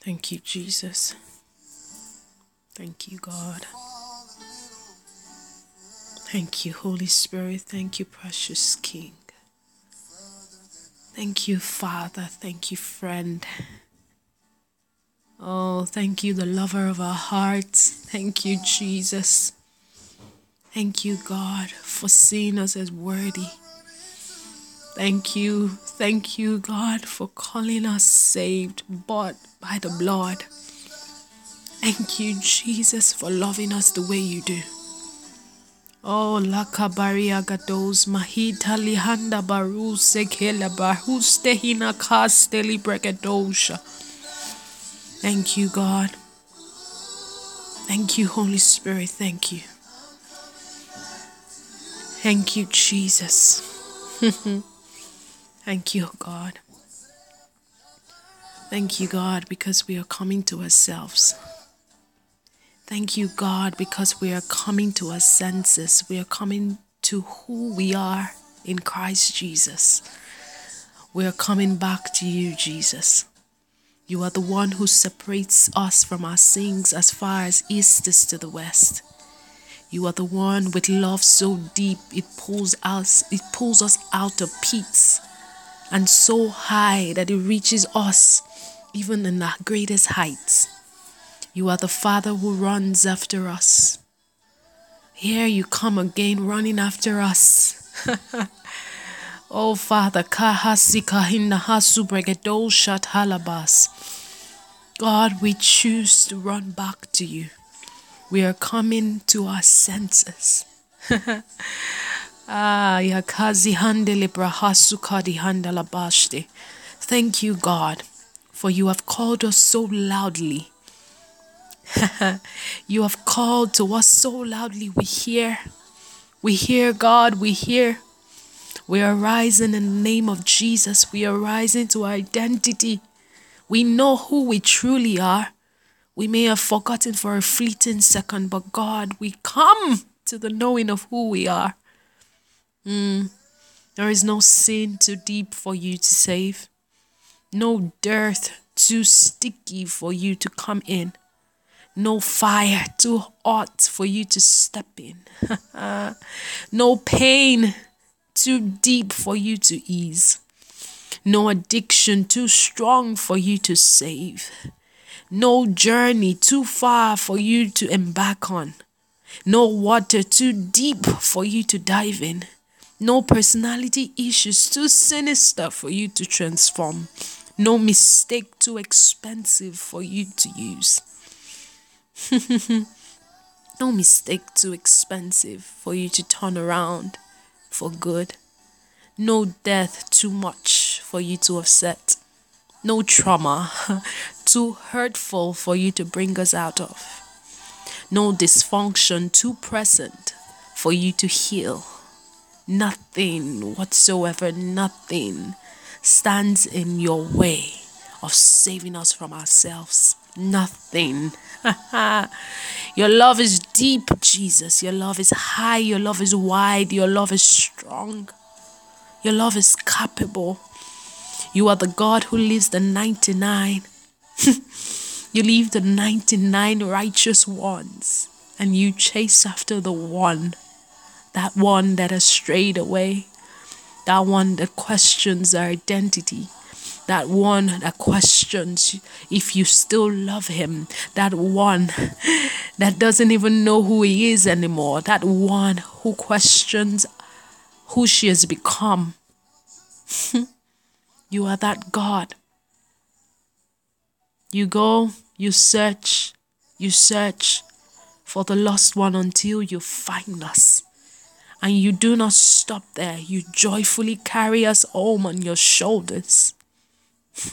Thank you, Jesus. Thank you, God. Thank you, Holy Spirit. Thank you, precious King. Thank you, Father. Thank you, friend. Oh, thank you, the lover of our hearts. Thank you, Jesus. Thank you, God, for seeing us as worthy. Thank you, thank you, God, for calling us saved, bought by the blood. Thank you, Jesus, for loving us the way you do. Oh, lakabaria gados mahita lihanda baru sekela bahuste hina kasteli. Thank you, God. Thank you, Holy Spirit. Thank you. Thank you, Jesus. Thank you, God. Thank you, God, because we are coming to ourselves. Thank you, God, because we are coming to our senses. We are coming to who we are in Christ Jesus. We are coming back to you, Jesus. You are the one who separates us from our sins as far as east is to the west. You are the one with love so deep it pulls us it pulls us out of pits and so high that it reaches us even in our greatest heights. You are the Father who runs after us. Here you come again running after us. oh Father. God, we choose to run back to you. We are coming to our senses. ah. Thank you, God, for you have called us so loudly. you have called to us so loudly. We hear. We hear, God, we hear. We are rising in the name of Jesus. We are rising to our identity. We know who we truly are. We may have forgotten for a fleeting second, but God, we come to the knowing of who we are. Mm. There is no sin too deep for you to save, no dirt too sticky for you to come in, no fire too hot for you to step in, no pain too deep for you to ease. No addiction too strong for you to save. No journey too far for you to embark on. No water too deep for you to dive in. No personality issues too sinister for you to transform. No mistake too expensive for you to use. no mistake too expensive for you to turn around for good. No death too much for you to offset. No trauma too hurtful for you to bring us out of. No dysfunction too present for you to heal. Nothing whatsoever, nothing stands in your way of saving us from ourselves. Nothing. your love is deep, Jesus. Your love is high. Your love is wide. Your love is strong. Your love is capable. You are the God who leaves the 99. you leave the 99 righteous ones and you chase after the one, that one that has strayed away, that one that questions our identity, that one that questions if you still love him, that one that doesn't even know who he is anymore, that one who questions who she has become. you are that God. You go, you search, you search for the lost one until you find us. And you do not stop there. You joyfully carry us home on your shoulders.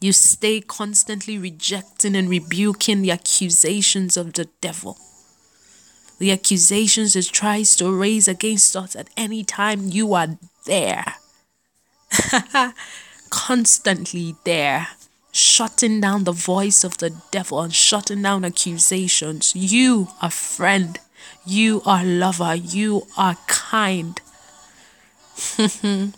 you stay constantly rejecting and rebuking the accusations of the devil. The accusations it tries to raise against us at any time you are there. Constantly there shutting down the voice of the devil and shutting down accusations. You a friend. You are lover. You are kind.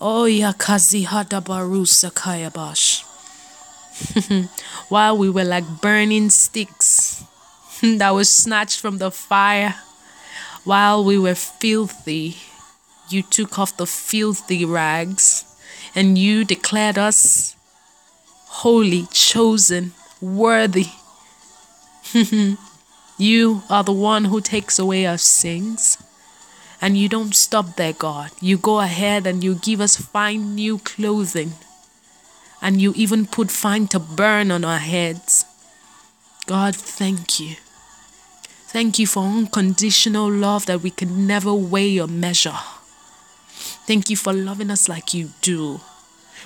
oh yakazi hadabaru sakayabash. while we were like burning sticks that was snatched from the fire, while we were filthy, you took off the filthy rags and you declared us holy, chosen, worthy. You are the one who takes away our sins. And you don't stop there, God. You go ahead and you give us fine new clothing. And you even put fine to burn on our heads. God, thank you. Thank you for unconditional love that we can never weigh or measure. Thank you for loving us like you do.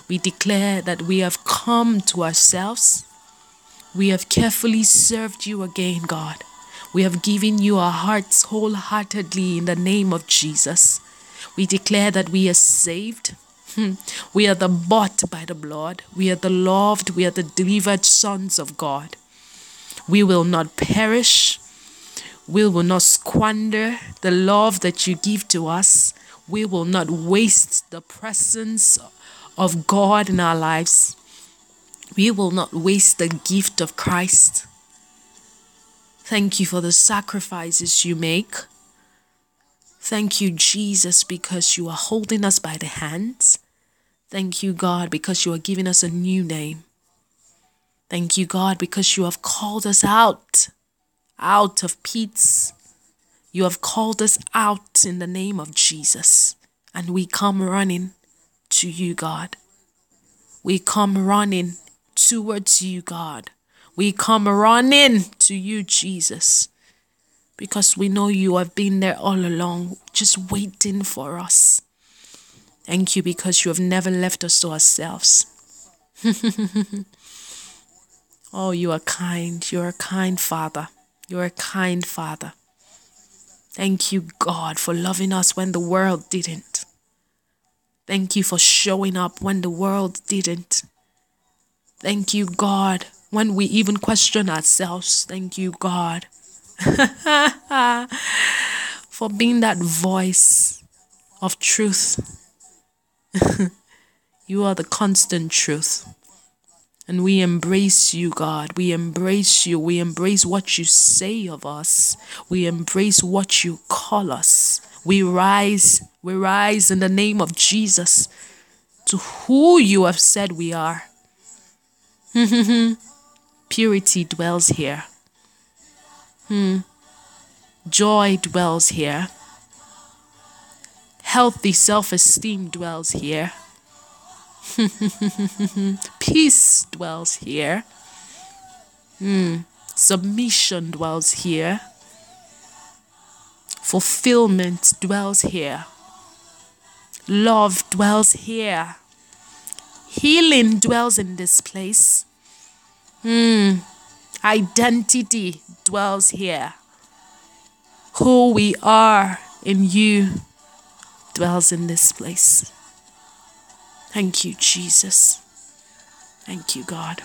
We declare that we have come to ourselves. We have carefully served you again, God. We have given you our hearts wholeheartedly in the name of Jesus. We declare that we are saved. Hmm. We are the bought by the blood. We are the loved. We are the delivered sons of God. We will not perish. We will not squander the love that you give to us. We will not waste the presence of God in our lives. We will not waste the gift of Christ. Thank you for the sacrifices you make. Thank you, Jesus, because you are holding us by the hands. Thank you, God, because you are giving us a new name. Thank you, God, because you have called us out, out of pits. You have called us out in the name of Jesus. And we come running to you, God. We come running towards you, God. We come running to you, Jesus, because we know you have been there all along, just waiting for us. Thank you because you have never left us to ourselves. oh, you are kind. You're a kind Father. You're a kind Father. Thank you, God, for loving us when the world didn't. Thank you for showing up when the world didn't. Thank you, God, when we even question ourselves. Thank you, God, for being that voice of truth. you are the constant truth. And we embrace you, God. We embrace you. We embrace what you say of us. We embrace what you call us. We rise. We rise in the name of Jesus to who you have said we are. Purity dwells here. Hmm. Joy dwells here. Healthy self esteem dwells here. Peace dwells here. Hmm. Submission dwells here. Fulfillment dwells here. Love dwells here. Healing dwells in this place. Hmm. Identity dwells here. Who we are in you dwells in this place. Thank you, Jesus. Thank you, God.